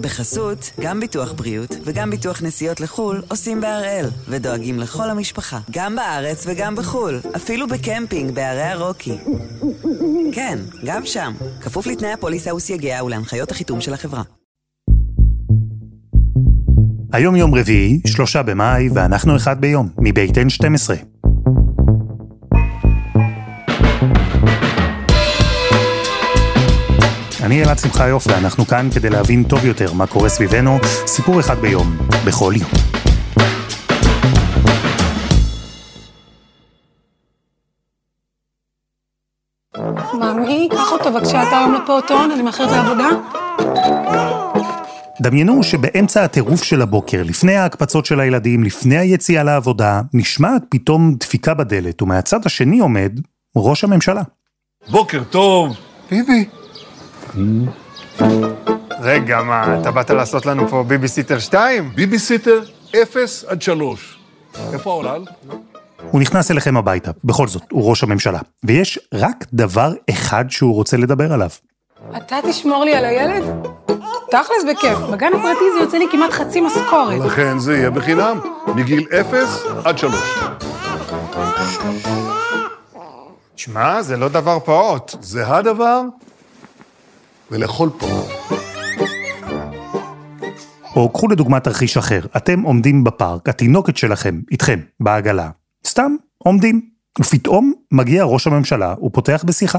בחסות, גם ביטוח בריאות וגם ביטוח נסיעות לחו"ל עושים בהראל, ודואגים לכל המשפחה, גם בארץ וגם בחו"ל, אפילו בקמפינג בערי הרוקי. כן, גם שם, כפוף לתנאי הפוליסה וסייגיה ולהנחיות החיתום של החברה. היום יום רביעי, שלושה במאי, ואנחנו אחד ביום, מבית N12. אני אלעד שמחיוף, ואנחנו כאן כדי להבין טוב יותר מה קורה סביבנו, סיפור אחד ביום, בכל יום. ממי, קח אותו בבקשה, אתה היום לפעוטון, אני מאחרת לעבודה. דמיינו שבאמצע הטירוף של הבוקר, לפני ההקפצות של הילדים, לפני היציאה לעבודה, נשמעת פתאום דפיקה בדלת, ומהצד השני עומד ראש הממשלה. בוקר טוב. ביבי. רגע, מה, אתה באת לעשות לנו פה ביביסיטר 2? ביביסיטר 0 עד 3. איפה העולם? הוא נכנס אליכם הביתה, בכל זאת, הוא ראש הממשלה. ויש רק דבר אחד שהוא רוצה לדבר עליו. אתה תשמור לי על הילד? תכלס בכיף, בגן הפרטי זה יוצא לי כמעט חצי משכורת. לכן זה יהיה בחינם, מגיל 0 עד 3. שמע, זה לא דבר פעוט. זה הדבר, ולאכול פה. או קחו לדוגמה תרחיש אחר, אתם עומדים בפארק, התינוקת שלכם, איתכם, בעגלה. סתם, עומדים. ופתאום מגיע ראש הממשלה, הוא פותח בשיחה.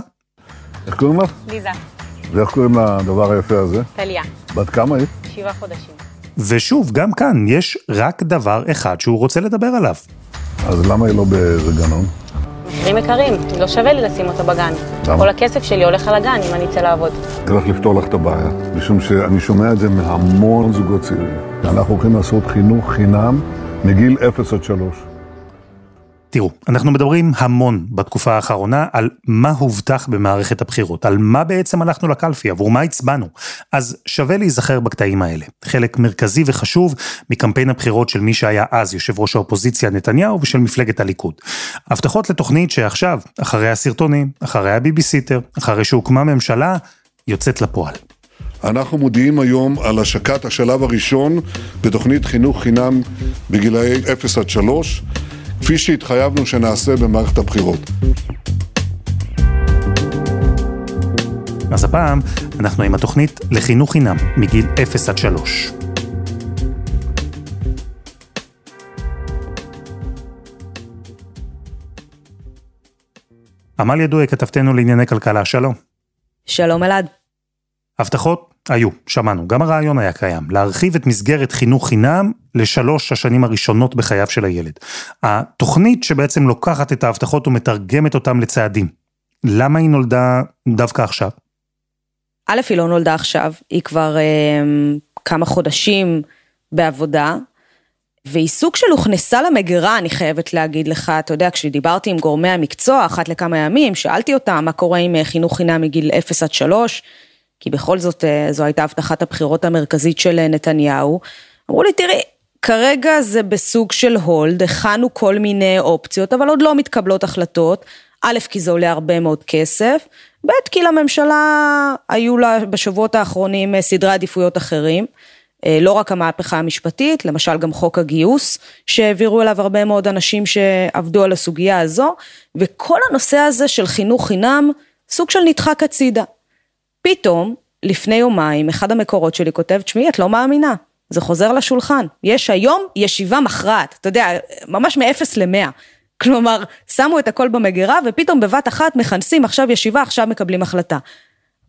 איך קוראים לך? ליזה, ואיך קוראים לדבר היפה הזה? טליה, בת כמה היא? שבעה חודשים. ושוב, גם כאן יש רק דבר אחד שהוא רוצה לדבר עליו. אז למה היא לא באיזה גנון? מחירים יקרים, לא שווה לי לשים אותה בגן. למה? כל הכסף שלי הולך על הגן אם אני אצא לעבוד. צריך לפתור לך את הבעיה, משום שאני שומע את זה מהמון זוגות צעירים. אנחנו הולכים לעשות חינוך חינם מגיל 0 עד 3. תראו, אנחנו מדברים המון בתקופה האחרונה על מה הובטח במערכת הבחירות, על מה בעצם הלכנו לקלפי, עבור מה הצבענו. אז שווה להיזכר בקטעים האלה. חלק מרכזי וחשוב מקמפיין הבחירות של מי שהיה אז יושב ראש האופוזיציה נתניהו ושל מפלגת הליכוד. הבטחות לתוכנית שעכשיו, אחרי הסרטונים, אחרי הביביסיטר, אחרי שהוקמה ממשלה, יוצאת לפועל. אנחנו מודיעים היום על השקת השלב הראשון בתוכנית חינוך חינם בגילאי 0 עד 3, כפי שהתחייבנו שנעשה במערכת הבחירות. אז הפעם אנחנו עם התוכנית לחינוך חינם מגיל 0 עד 3. עמליה דואק, כתבתנו לענייני כלכלה, שלום. שלום אלעד. הבטחות היו, שמענו, גם הרעיון היה קיים, להרחיב את מסגרת חינוך חינם לשלוש השנים הראשונות בחייו של הילד. התוכנית שבעצם לוקחת את ההבטחות ומתרגמת אותם לצעדים. למה היא נולדה דווקא עכשיו? א', היא לא נולדה עכשיו, היא כבר אה, כמה חודשים בעבודה, והיא סוג של הוכנסה למגירה, אני חייבת להגיד לך, אתה יודע, כשדיברתי עם גורמי המקצוע אחת לכמה ימים, שאלתי אותם מה קורה עם אה, חינוך חינם מגיל 0 עד 3, כי בכל זאת אה, זו הייתה הבטחת הבחירות המרכזית של אה, נתניהו. אמרו לי, תראי, כרגע זה בסוג של הולד, הכנו כל מיני אופציות, אבל עוד לא מתקבלות החלטות. א', כי זה עולה הרבה מאוד כסף, ב', כי לממשלה היו לה בשבועות האחרונים אה, סדרי עדיפויות אחרים. לא רק המהפכה המשפטית, למשל גם חוק הגיוס, שהעבירו אליו הרבה מאוד אנשים שעבדו על הסוגיה הזו, וכל הנושא הזה של חינוך חינם, סוג של נדחק הצידה. פתאום, לפני יומיים, אחד המקורות שלי כותב, תשמעי, את לא מאמינה, זה חוזר לשולחן. יש היום ישיבה מכרעת, אתה יודע, ממש מ-0 ל-100. כלומר, שמו את הכל במגירה, ופתאום בבת אחת מכנסים עכשיו ישיבה, עכשיו מקבלים החלטה.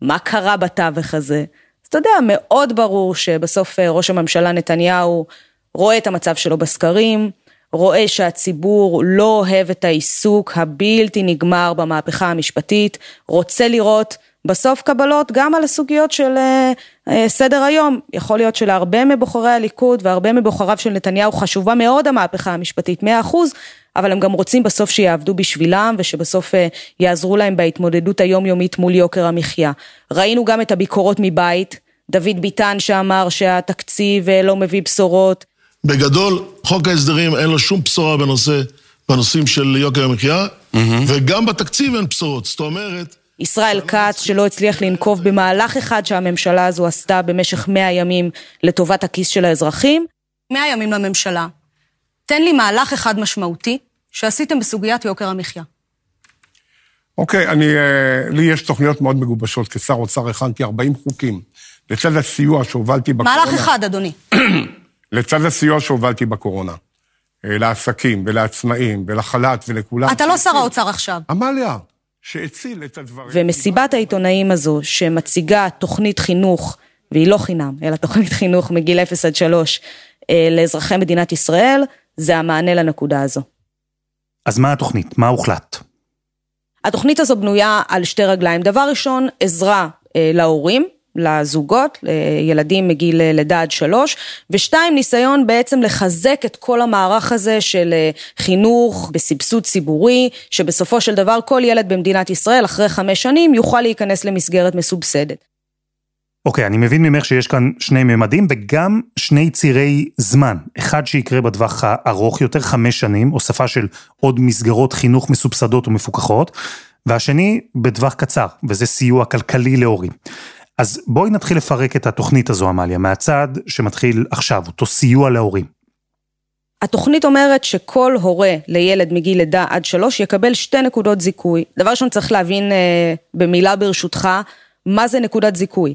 מה קרה בתווך הזה? אז אתה יודע, מאוד ברור שבסוף אה, ראש הממשלה נתניהו רואה את המצב שלו בסקרים, רואה שהציבור לא אוהב את העיסוק הבלתי נגמר במהפכה המשפטית, רוצה לראות בסוף קבלות גם על הסוגיות של uh, uh, סדר היום. יכול להיות שלהרבה מבוחרי הליכוד והרבה מבוחריו של נתניהו חשובה מאוד המהפכה המשפטית, 100%, אבל הם גם רוצים בסוף שיעבדו בשבילם ושבסוף uh, יעזרו להם בהתמודדות היומיומית מול יוקר המחיה. ראינו גם את הביקורות מבית, דוד ביטן שאמר שהתקציב לא מביא בשורות. בגדול, חוק ההסדרים אין לו שום בשורה בנושא, בנושאים של יוקר המחיה, mm-hmm. וגם בתקציב אין בשורות. זאת אומרת, ישראל כץ שלא הצליח לנקוב במהלך אחד שהממשלה הזו עשתה במשך מאה ימים לטובת הכיס של האזרחים. מאה ימים לממשלה. תן לי מהלך אחד משמעותי שעשיתם בסוגיית יוקר המחיה. אוקיי, אני, אה, לי יש תוכניות מאוד מגובשות. כשר אוצר הכנתי 40 חוקים. לצד הסיוע שהובלתי בקורונה... מהלך אחד, אדוני. לצד הסיוע שהובלתי בקורונה, אה, לעסקים ולעצמאים ולחל"ת ולכולם. אתה לא שר האוצר עכשיו. עמליה, שהציל את הדברים. ומסיבת העיתונאים הזו, שמציגה תוכנית חינוך, והיא לא חינם, אלא תוכנית חינוך מגיל 0 עד 3 אה, לאזרחי מדינת ישראל, זה המענה לנקודה הזו. אז מה התוכנית? מה הוחלט? התוכנית הזו בנויה על שתי רגליים. דבר ראשון, עזרה אה, להורים, לזוגות, לילדים מגיל אה, לידה עד שלוש, ושתיים, ניסיון בעצם לחזק את כל המערך הזה של אה, חינוך בסבסוד ציבורי, שבסופו של דבר כל ילד במדינת ישראל אחרי חמש שנים יוכל להיכנס למסגרת מסובסדת. אוקיי, okay, אני מבין ממך שיש כאן שני ממדים וגם שני צירי זמן. אחד שיקרה בטווח הארוך יותר, חמש שנים, הוספה של עוד מסגרות חינוך מסובסדות ומפוקחות, והשני בטווח קצר, וזה סיוע כלכלי להורים. אז בואי נתחיל לפרק את התוכנית הזו, עמליה, מהצד שמתחיל עכשיו, אותו סיוע להורים. התוכנית אומרת שכל הורה לילד מגיל לידה עד שלוש יקבל שתי נקודות זיכוי. דבר ראשון צריך להבין אה, במילה ברשותך, מה זה נקודת זיכוי.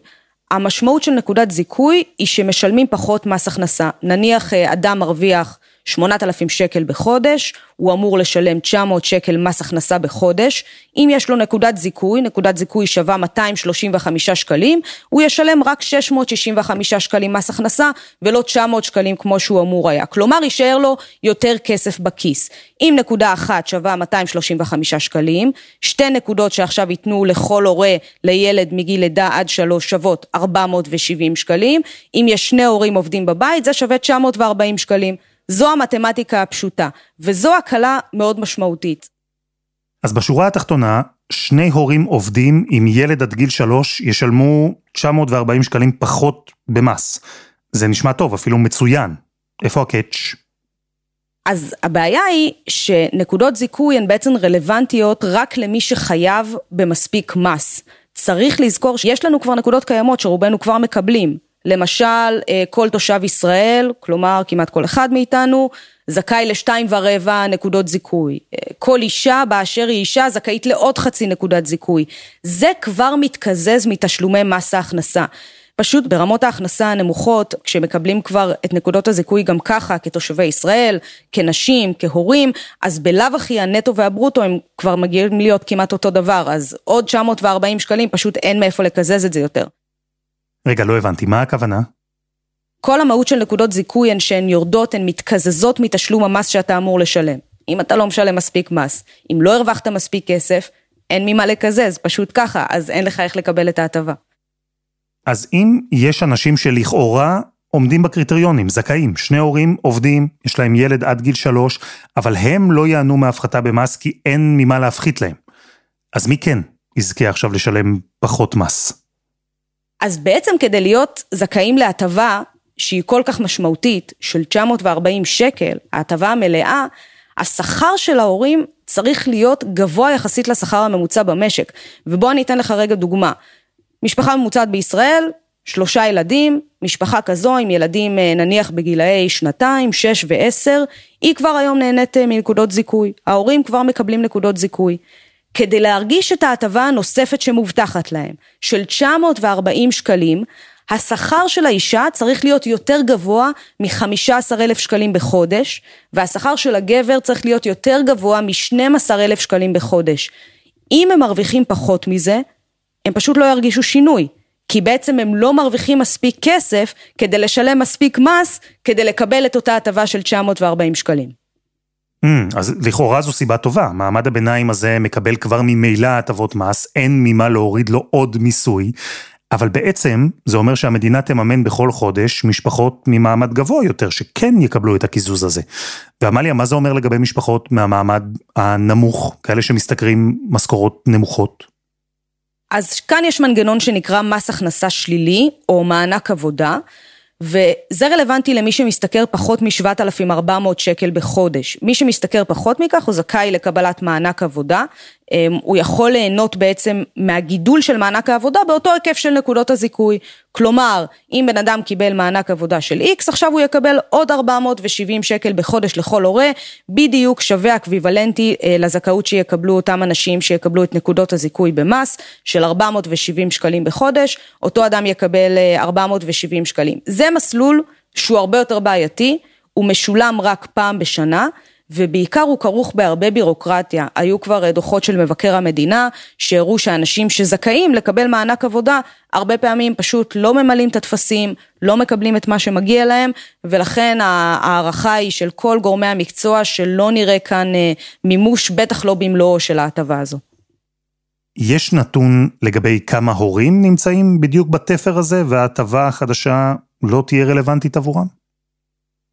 המשמעות של נקודת זיכוי היא שמשלמים פחות מס הכנסה. נניח אה, אדם מרוויח 8,000 שקל בחודש, הוא אמור לשלם 900 שקל מס הכנסה בחודש. אם יש לו נקודת זיכוי, נקודת זיכוי שווה 235 שקלים, הוא ישלם רק 665 שקלים מס הכנסה ולא 900 שקלים כמו שהוא אמור היה. כלומר, יישאר לו יותר כסף בכיס. אם נקודה אחת שווה 235 שקלים, שתי נקודות שעכשיו ייתנו לכל הורה לילד מגיל לידה עד שלוש שוות 470 שקלים, אם יש שני הורים עובדים בבית זה שווה 940 שקלים. זו המתמטיקה הפשוטה, וזו הקלה מאוד משמעותית. אז בשורה התחתונה, שני הורים עובדים עם ילד עד גיל שלוש ישלמו 940 שקלים פחות במס. זה נשמע טוב, אפילו מצוין. איפה הקאץ'? אז הבעיה היא שנקודות זיכוי הן בעצם רלוונטיות רק למי שחייב במספיק מס. צריך לזכור שיש לנו כבר נקודות קיימות שרובנו כבר מקבלים. למשל, אה, כל תושב ישראל, כלומר כמעט כל אחד מאיתנו, זכאי לשתיים ורבע נקודות זיכוי. אה, כל אישה באשר היא אישה זכאית לעוד חצי נקודת זיכוי. זה כבר מתקזז מתשלומי מס ההכנסה. פשוט ברמות ההכנסה הנמוכות, כשמקבלים כבר את נקודות הזיכוי גם ככה, כתושבי ישראל, כנשים, כהורים, אז בלאו הכי הנטו והברוטו הם כבר מגיעים להיות כמעט אותו דבר, אז עוד 940 שקלים פשוט אין מאיפה לקזז את זה יותר. רגע, לא הבנתי, מה הכוונה? כל המהות של נקודות זיכוי הן שהן יורדות, הן מתקזזות מתשלום המס שאתה אמור לשלם. אם אתה לא משלם מספיק מס, אם לא הרווחת מספיק כסף, אין ממה לקזז, פשוט ככה, אז אין לך איך לקבל את ההטבה. אז אם יש אנשים שלכאורה עומדים בקריטריונים, זכאים, שני הורים עובדים, יש להם ילד עד גיל שלוש, אבל הם לא יענו מהפחתה במס כי אין ממה להפחית להם. אז מי כן יזכה עכשיו לשלם פחות מס? אז בעצם כדי להיות זכאים להטבה שהיא כל כך משמעותית של 940 שקל, ההטבה המלאה, השכר של ההורים צריך להיות גבוה יחסית לשכר הממוצע במשק. ובוא אני אתן לך רגע דוגמה. משפחה ממוצעת בישראל, שלושה ילדים, משפחה כזו עם ילדים אה, נניח בגילאי שנתיים, שש ועשר, היא כבר היום נהנית אה, מנקודות זיכוי. ההורים כבר מקבלים נקודות זיכוי. כדי להרגיש את ההטבה הנוספת שמובטחת להם, של 940 שקלים, השכר של האישה צריך להיות יותר גבוה מ-15,000 שקלים בחודש, והשכר של הגבר צריך להיות יותר גבוה מ-12,000 שקלים בחודש. אם הם מרוויחים פחות מזה, הם פשוט לא ירגישו שינוי, כי בעצם הם לא מרוויחים מספיק כסף כדי לשלם מספיק מס כדי לקבל את אותה הטבה של 940 שקלים. Mm, אז לכאורה זו סיבה טובה, מעמד הביניים הזה מקבל כבר ממילא הטבות מס, אין ממה להוריד לו עוד מיסוי, אבל בעצם זה אומר שהמדינה תממן בכל חודש משפחות ממעמד גבוה יותר, שכן יקבלו את הקיזוז הזה. ועמליה, מה זה אומר לגבי משפחות מהמעמד הנמוך, כאלה שמשתכרים משכורות נמוכות? אז כאן יש מנגנון שנקרא מס הכנסה שלילי, או מענק עבודה. וזה רלוונטי למי שמשתכר פחות מ-7,400 שקל בחודש. מי שמשתכר פחות מכך הוא זכאי לקבלת מענק עבודה, אמ, הוא יכול ליהנות בעצם מהגידול של מענק העבודה באותו היקף של נקודות הזיכוי. כלומר, אם בן אדם קיבל מענק עבודה של X, עכשיו הוא יקבל עוד 470 שקל בחודש לכל הורה, בדיוק שווה אקוויוולנטי אה, לזכאות שיקבלו אותם אנשים שיקבלו את נקודות הזיכוי במס של 470 שקלים בחודש, אותו אדם יקבל 470 אה, שקלים. זה מסלול שהוא הרבה יותר בעייתי, הוא משולם רק פעם בשנה. ובעיקר הוא כרוך בהרבה בירוקרטיה. היו כבר אה, דוחות של מבקר המדינה שהראו שאנשים שזכאים לקבל מענק עבודה, הרבה פעמים פשוט לא ממלאים את הטפסים, לא מקבלים את מה שמגיע להם, ולכן ההערכה היא של כל גורמי המקצוע שלא נראה כאן אה, מימוש, בטח לא במלואו של ההטבה הזו. יש נתון לגבי כמה הורים נמצאים בדיוק בתפר הזה, וההטבה החדשה לא תהיה רלוונטית עבורם?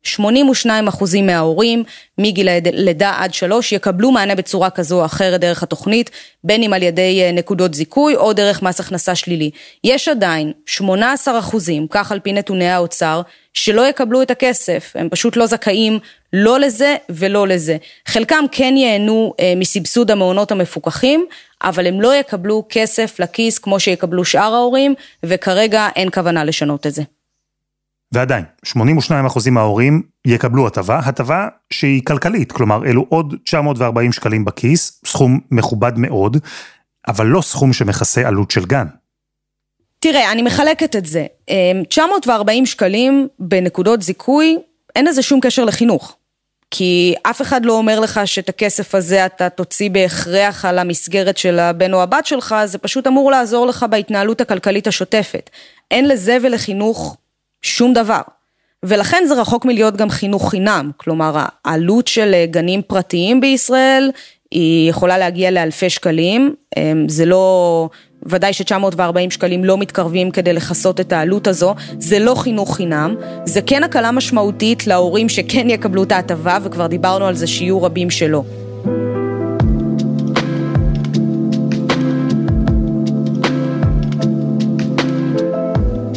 82 אחוזים מההורים מגיל לידה עד שלוש יקבלו מענה בצורה כזו או אחרת דרך התוכנית, בין אם על ידי אה, נקודות זיכוי או דרך מס הכנסה שלילי. יש עדיין 18 אחוזים, כך על פי נתוני האוצר, שלא יקבלו את הכסף, הם פשוט לא זכאים לא לזה ולא לזה. חלקם כן ייהנו אה, מסבסוד המעונות המפוקחים, אבל הם לא יקבלו כסף לכיס כמו שיקבלו שאר ההורים, וכרגע אין כוונה לשנות את זה. ועדיין, 82% מההורים יקבלו הטבה, הטבה שהיא כלכלית, כלומר אלו עוד 940 שקלים בכיס, סכום מכובד מאוד, אבל לא סכום שמכסה עלות של גן. תראה, אני מחלקת את זה. 940 אמ, שקלים בנקודות זיכוי, אין לזה שום קשר לחינוך. כי אף אחד לא אומר לך שאת הכסף הזה אתה תוציא בהכרח על המסגרת של הבן או הבת שלך, זה פשוט אמור לעזור לך בהתנהלות הכלכלית השוטפת. אין לזה ולחינוך שום דבר. ולכן זה רחוק מלהיות גם חינוך חינם, כלומר העלות של אה, גנים פרטיים בישראל היא יכולה להגיע לאלפי שקלים, אמ, זה לא, ודאי ש-940 שקלים לא מתקרבים כדי לכסות את העלות הזו, זה לא חינוך חינם, זה כן הקלה משמעותית להורים שכן יקבלו את ההטבה, וכבר דיברנו על זה שיהיו רבים שלא.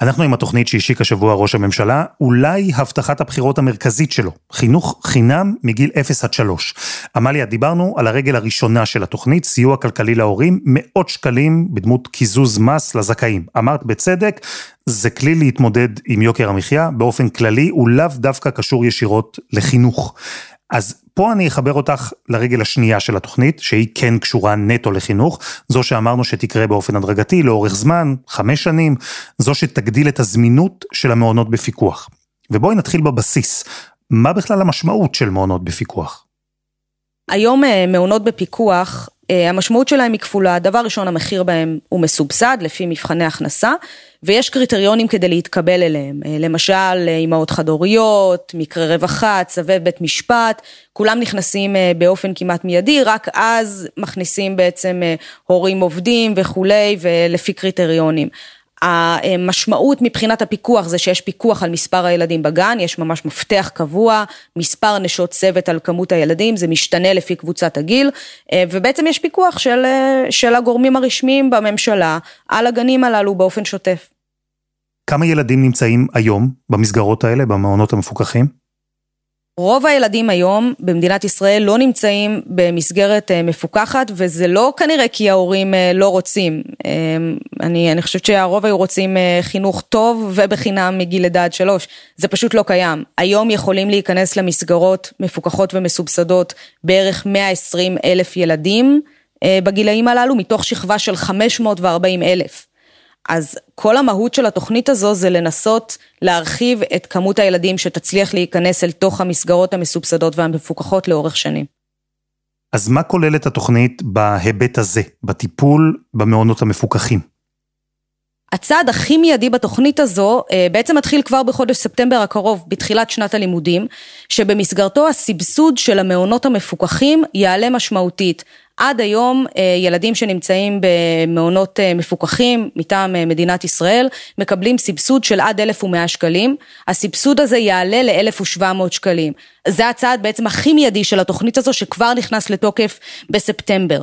אנחנו עם התוכנית שהשיק השבוע ראש הממשלה, אולי הבטחת הבחירות המרכזית שלו, חינוך חינם מגיל 0 עד 3. עמליה, דיברנו על הרגל הראשונה של התוכנית, סיוע כלכלי להורים, מאות שקלים בדמות קיזוז מס לזכאים. אמרת בצדק, זה כלי להתמודד עם יוקר המחיה, באופן כללי הוא לאו דווקא קשור ישירות לחינוך. אז פה אני אחבר אותך לרגל השנייה של התוכנית, שהיא כן קשורה נטו לחינוך, זו שאמרנו שתקרה באופן הדרגתי לאורך זמן, חמש שנים, זו שתגדיל את הזמינות של המעונות בפיקוח. ובואי נתחיל בבסיס, מה בכלל המשמעות של מעונות בפיקוח? היום אה, מעונות בפיקוח המשמעות שלהם היא כפולה, דבר ראשון המחיר בהם הוא מסובסד לפי מבחני הכנסה ויש קריטריונים כדי להתקבל אליהם, אה, למשל אימהות חד-הוריות, מקרי רווחה, צווי בית משפט, כולם נכנסים אה, באופן כמעט מיידי, רק אז מכניסים בעצם הורים עובדים וכולי ולפי קריטריונים. המשמעות מבחינת הפיקוח זה שיש פיקוח על מספר הילדים בגן, יש ממש מפתח קבוע, מספר נשות צוות על כמות הילדים, זה משתנה לפי קבוצת הגיל, אה, ובעצם יש פיקוח של, אה, של הגורמים הרשמיים בממשלה על הגנים הללו באופן שוטף. כמה ילדים נמצאים היום במסגרות האלה, במעונות המפוקחים? רוב הילדים היום במדינת ישראל לא נמצאים במסגרת אה, מפוקחת וזה לא כנראה כי ההורים אה, לא רוצים. אה, אני, אני חושבת שהרוב היו רוצים חינוך טוב ובחינם מגיל לידה עד שלוש. זה פשוט לא קיים. היום יכולים להיכנס למסגרות מפוקחות ומסובסדות בערך 120 אלף ילדים בגילאים הללו מתוך שכבה של 540 אלף. אז כל המהות של התוכנית הזו זה לנסות להרחיב את כמות הילדים שתצליח להיכנס אל תוך המסגרות המסובסדות והמפוקחות לאורך שנים. אז מה כוללת התוכנית בהיבט הזה, בטיפול במעונות המפוקחים? הצעד הכי מיידי בתוכנית הזו אה, בעצם מתחיל כבר בחודש ספטמבר הקרוב, בתחילת שנת הלימודים, שבמסגרתו הסבסוד של המעונות המפוקחים יעלה משמעותית. עד היום אה, ילדים שנמצאים במעונות אה, מפוקחים מטעם מדינת ישראל מקבלים סבסוד של עד 1,100 שקלים, הסבסוד הזה יעלה ל-1,700 שקלים. זה הצעד בעצם הכי מיידי של התוכנית הזו שכבר נכנס לתוקף בספטמבר.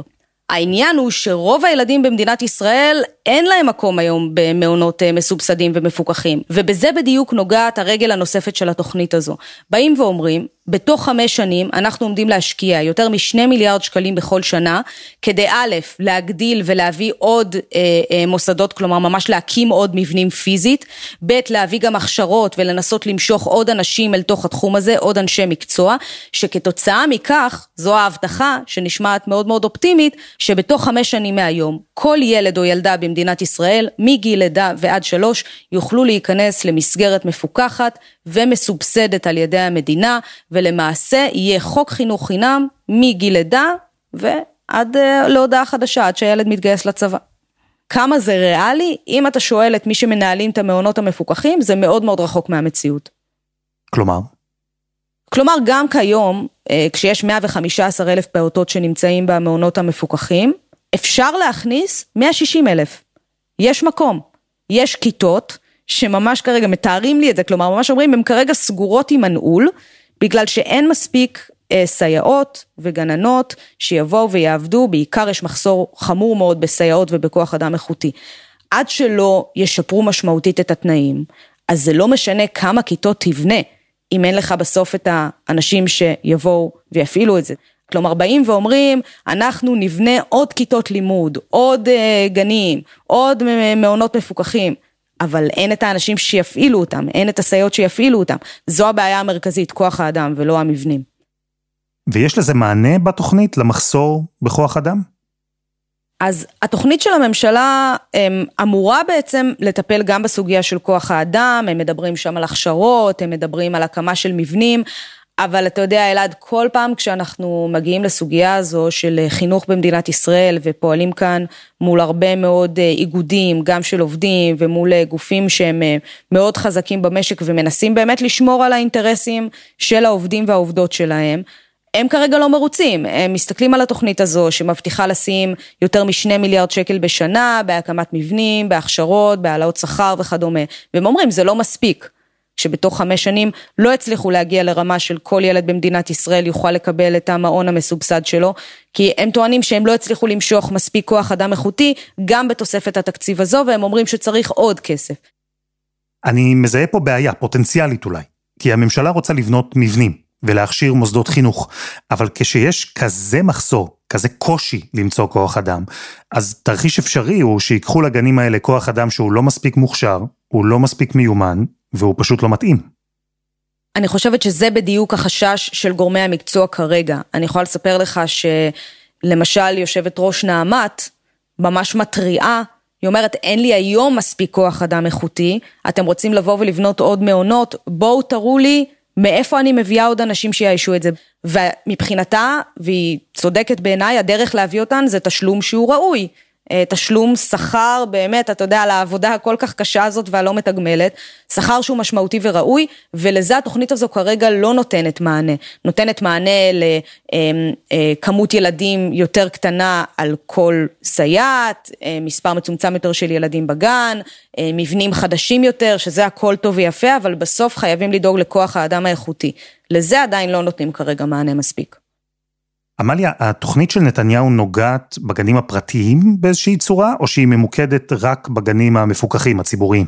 העניין הוא שרוב הילדים במדינת ישראל אין להם מקום היום במעונות אה, מסובסדים ומפוקחים, ובזה בדיוק נוגעת הרגל הנוספת של התוכנית הזו. באים ואומרים, בתוך חמש שנים אנחנו עומדים להשקיע יותר משני מיליארד שקלים בכל שנה, כדי א', להגדיל ולהביא עוד אה, אה, מוסדות, כלומר ממש להקים עוד מבנים פיזית, ב', להביא גם הכשרות ולנסות למשוך עוד אנשים אל תוך התחום הזה, עוד אנשי מקצוע, שכתוצאה מכך, זו ההבטחה שנשמעת מאוד מאוד אופטימית, שבתוך חמש שנים מהיום, כל ילד או ילדה במדינת ישראל, מגיל לידה ועד שלוש, יוכלו להיכנס למסגרת מפוקחת ומסובסדת על ידי המדינה, ולמעשה יהיה חוק חינוך חינם מגיל לידה ועד uh, להודעה חדשה, עד שהילד מתגייס לצבא. כמה זה ריאלי? אם אתה שואל את מי שמנהלים את המעונות המפוקחים, זה מאוד מאוד רחוק מהמציאות. כלומר? כלומר, גם כיום, אה, כשיש 115 אלף פעוטות שנמצאים במעונות המפוקחים, אפשר להכניס 160 אלף. יש מקום. יש כיתות שממש כרגע מתארים לי את זה, כלומר ממש אומרים, הן כרגע סגורות עם מנעול, בגלל שאין מספיק אה, סייעות וגננות שיבואו ויעבדו, בעיקר יש מחסור חמור מאוד בסייעות ובכוח אדם איכותי. עד שלא ישפרו משמעותית את התנאים, אז זה לא משנה כמה כיתות תבנה, אם אין לך בסוף את האנשים שיבואו ויפעילו את זה. כלומר, באים ואומרים, אנחנו נבנה עוד כיתות לימוד, עוד אה, גנים, עוד מעונות מפוקחים. אבל אין את האנשים שיפעילו אותם, אין את הסייעות שיפעילו אותם. זו הבעיה המרכזית, כוח האדם ולא המבנים. ויש לזה מענה בתוכנית למחסור בכוח אדם? אז התוכנית של הממשלה הם, אמורה בעצם לטפל גם בסוגיה של כוח האדם, הם מדברים שם על הכשרות, הם מדברים על הקמה של מבנים, אבל אתה יודע, אלעד, כל פעם כשאנחנו מגיעים לסוגיה הזו של חינוך במדינת ישראל ופועלים כאן מול הרבה מאוד אה, איגודים, גם של עובדים ומול אה, גופים שהם אה, מאוד חזקים במשק ומנסים באמת לשמור על האינטרסים של העובדים והעובדות שלהם, הם כרגע לא מרוצים, הם מסתכלים על התוכנית הזו שמבטיחה לשים יותר משני מיליארד שקל בשנה בהקמת מבנים, בהכשרות, בהעלאות שכר וכדומה, והם אומרים זה לא מספיק. שבתוך חמש שנים לא הצליחו להגיע לרמה של כל ילד במדינת ישראל יוכל לקבל את המעון המסובסד שלו, כי הם טוענים שהם לא הצליחו למשוך מספיק כוח אדם איכותי, גם בתוספת התקציב הזו, והם אומרים שצריך עוד כסף. אני מזהה פה בעיה, פוטנציאלית אולי, כי הממשלה רוצה לבנות מבנים ולהכשיר מוסדות חינוך, אבל כשיש כזה מחסור, כזה קושי למצוא כוח אדם, אז תרחיש אפשרי הוא שיקחו לגנים האלה כוח אדם שהוא לא מספיק מוכשר, הוא לא מספיק מיומן, והוא פשוט לא מתאים. אני חושבת שזה בדיוק החשש של גורמי המקצוע כרגע. אני יכולה לספר לך שלמשל יושבת ראש נעמת ממש מתריעה, היא אומרת אין לי היום מספיק כוח אדם איכותי, אתם רוצים לבוא ולבנות עוד מעונות, בואו תראו לי מאיפה אני מביאה עוד אנשים שיאיישו את זה. ומבחינתה, והיא צודקת בעיניי, הדרך להביא אותן זה תשלום שהוא ראוי. אה, תשלום שכר באמת, אתה יודע, על העבודה הכל כך קשה הזאת והלא מתגמלת, שכר שהוא משמעותי וראוי, ולזה התוכנית הזו כרגע לא נותנת מענה. נותנת מענה לכמות ילדים יותר קטנה על כל סייעת, אה, מספר מצומצם יותר של ילדים בגן, אה, מבנים חדשים יותר, שזה הכל טוב ויפה, אבל בסוף חייבים לדאוג לכוח האדם האיכותי. לזה עדיין לא נותנים כרגע מענה מספיק. עמליה, התוכנית של נתניהו נוגעת בגנים הפרטיים באיזושהי צורה, או שהיא ממוקדת רק בגנים המפוקחים, הציבוריים?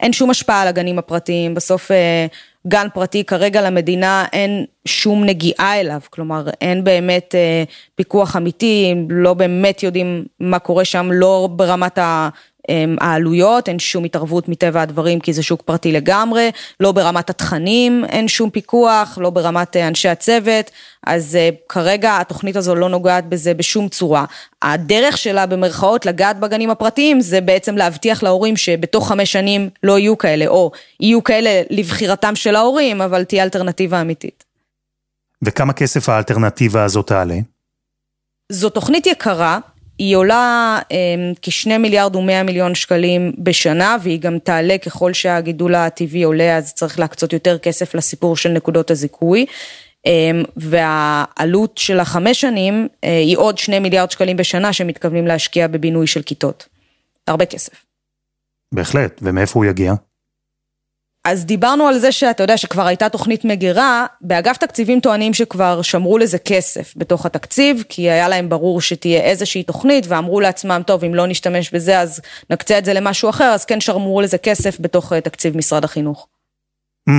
אין שום השפעה על הגנים הפרטיים, בסוף אה, גן פרטי כרגע למדינה אין שום נגיעה אליו, כלומר אין באמת אה, פיקוח אמיתי, לא באמת יודעים מה קורה שם, לא ברמת העלויות, אין שום התערבות מטבע הדברים כי זה שוק פרטי לגמרי, לא ברמת התכנים אין שום פיקוח, לא ברמת אה, אנשי הצוות, אז אה, כרגע התוכנית הזו לא נוגעת בזה בשום צורה. הדרך שלה במרכאות לגעת בגנים הפרטיים זה בעצם להבטיח להורים שבתוך חמש שנים לא יהיו כאלה, או יהיו כאלה לבחירתם של ההורים, אבל תהיה אלטרנטיבה אמיתית. וכמה כסף האלטרנטיבה הזאת תעלה? זו תוכנית יקרה, היא עולה אה, כשני מיליארד ומאה מיליון שקלים בשנה, והיא גם תעלה ככל שהגידול הטבעי עולה, אז צריך להקצות יותר כסף לסיפור של נקודות הזיכוי. אה, והעלות של החמש שנים אה, היא עוד שני מיליארד שקלים בשנה שמתכוונים להשקיע בבינוי של כיתות. הרבה כסף. בהחלט, ומאיפה הוא יגיע? אז דיברנו על זה שאתה יודע שכבר הייתה תוכנית מגירה, באגף תקציבים טוענים שכבר שמרו לזה כסף בתוך התקציב, כי היה להם ברור שתהיה איזושהי תוכנית, ואמרו לעצמם, טוב, אם לא נשתמש בזה אז נקצה את זה למשהו אחר, אז כן שמרו לזה כסף בתוך אה, תקציב משרד החינוך. Mm,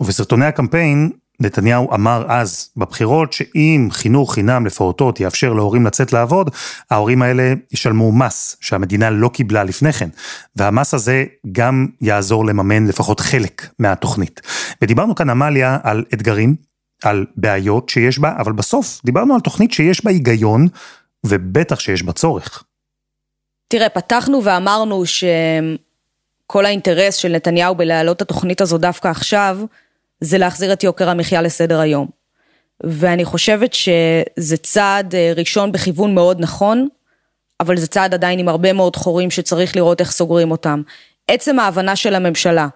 ובסרטוני הקמפיין נתניהו אמר אז בבחירות שאם חינוך חינם לפעוטות יאפשר להורים לצאת לעבוד, ההורים האלה ישלמו מס שהמדינה לא קיבלה לפני כן, והמס הזה גם יעזור לממן לפחות חלק מהתוכנית. ודיברנו כאן, עמליה, על אתגרים, על בעיות שיש בה, אבל בסוף דיברנו על תוכנית שיש בה היגיון, ובטח שיש בה צורך. תראה, פתחנו ואמרנו שכל האינטרס של נתניהו בלהעלות את התוכנית הזו דווקא עכשיו, זה להחזיר את יוקר המחיה לסדר היום. ואני חושבת שזה צעד אה, ראשון בכיוון מאוד נכון, אבל זה צעד עדיין עם הרבה מאוד חורים שצריך לראות איך סוגרים אותם. עצם ההבנה של הממשלה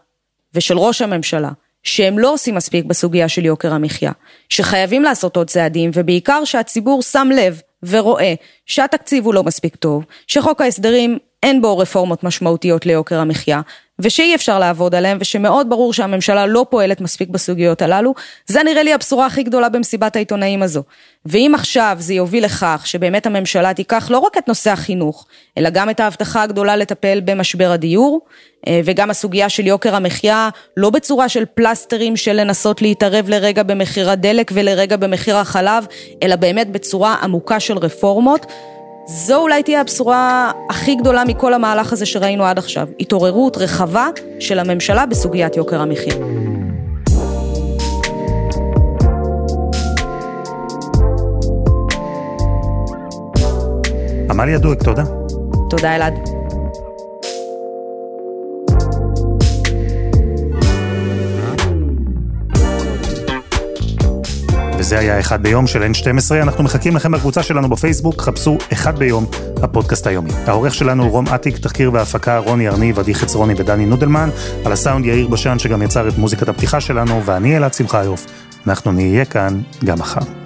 ושל ראש הממשלה, שהם לא עושים מספיק בסוגיה של יוקר המחיה, שחייבים לעשות עוד צעדים, ובעיקר שהציבור שם לב ורואה שהתקציב הוא לא מספיק טוב, שחוק ההסדרים אין בו רפורמות משמעותיות ליוקר המחיה, ושאי אפשר לעבוד עליהם, ושמאוד ברור שהממשלה לא פועלת מספיק בסוגיות הללו, זה נראה לי הבשורה הכי גדולה במסיבת העיתונאים הזו. ואם עכשיו זה יוביל לכך שבאמת הממשלה תיקח לא רק את נושא החינוך, אלא גם את ההבטחה הגדולה לטפל במשבר הדיור, אה, וגם הסוגיה של יוקר המחיה, לא בצורה של פלסטרים של לנסות להתערב לרגע במחיר הדלק ולרגע במחיר החלב, אלא באמת בצורה עמוקה של רפורמות. זו אולי תהיה הבשורה הכי גדולה מכל המהלך הזה שראינו עד עכשיו. התעוררות רחבה של הממשלה בסוגיית יוקר המחיה. עמליה דואק, תודה. תודה אלעד. וזה היה אחד ביום של N12, אנחנו מחכים לכם בקבוצה שלנו בפייסבוק, חפשו אחד ביום, הפודקאסט היומי. העורך שלנו הוא רום אטיק, תחקיר והפקה רוני ארניב, עדי חצרוני ודני נודלמן, על הסאונד יאיר בשן שגם יצר את מוזיקת הפתיחה שלנו, ואני אלעד שמחיוף. אנחנו נהיה כאן גם מחר.